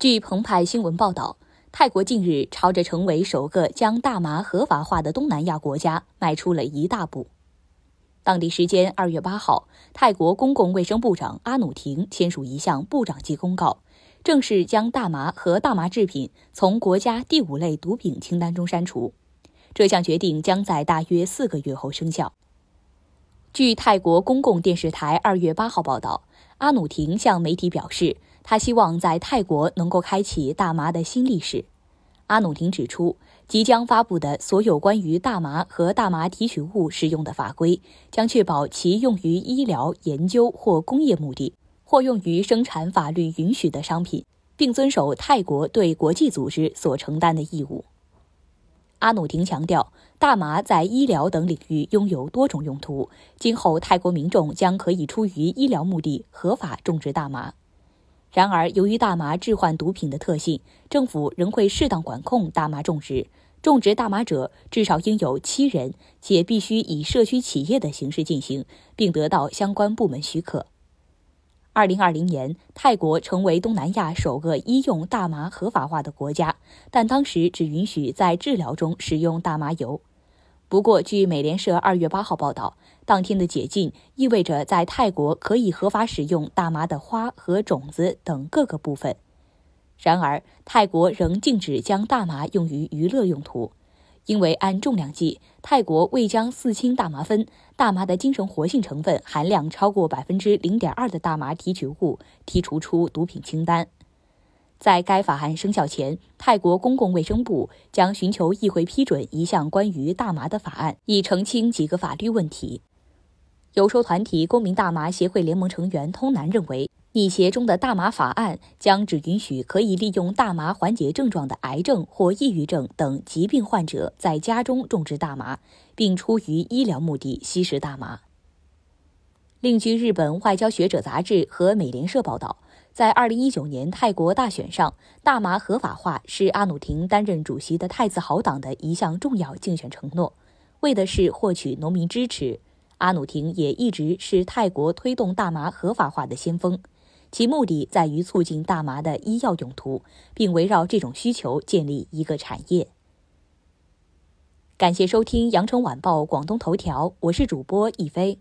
据澎湃新闻报道，泰国近日朝着成为首个将大麻合法化的东南亚国家迈出了一大步。当地时间二月八号，泰国公共卫生部长阿努廷签署一项部长级公告，正式将大麻和大麻制品从国家第五类毒品清单中删除。这项决定将在大约四个月后生效。据泰国公共电视台二月八号报道，阿努廷向媒体表示，他希望在泰国能够开启大麻的新历史。阿努廷指出，即将发布的所有关于大麻和大麻提取物使用的法规，将确保其用于医疗、研究或工业目的，或用于生产法律允许的商品，并遵守泰国对国际组织所承担的义务。阿努廷强调，大麻在医疗等领域拥有多种用途。今后，泰国民众将可以出于医疗目的合法种植大麻。然而，由于大麻致幻毒品的特性，政府仍会适当管控大麻种植。种植大麻者至少应有七人，且必须以社区企业的形式进行，并得到相关部门许可。二零二零年，泰国成为东南亚首个医用大麻合法化的国家，但当时只允许在治疗中使用大麻油。不过，据美联社二月八号报道，当天的解禁意味着在泰国可以合法使用大麻的花和种子等各个部分。然而，泰国仍禁止将大麻用于娱乐用途。因为按重量计，泰国未将四氢大麻酚（大麻的精神活性成分含量超过百分之零点二的大麻提取物）剔除出毒品清单。在该法案生效前，泰国公共卫生部将寻求议会批准一项关于大麻的法案，以澄清几个法律问题。游说团体公民大麻协会联盟成员通南认为。拟协中的大麻法案将只允许可以利用大麻缓解症状的癌症或抑郁症等疾病患者在家中种植大麻，并出于医疗目的吸食大麻。另据日本外交学者杂志和美联社报道，在2019年泰国大选上，大麻合法化是阿努廷担任主席的太子豪党的一项重要竞选承诺，为的是获取农民支持。阿努廷也一直是泰国推动大麻合法化的先锋。其目的在于促进大麻的医药用途，并围绕这种需求建立一个产业。感谢收听《羊城晚报广东头条》，我是主播一飞。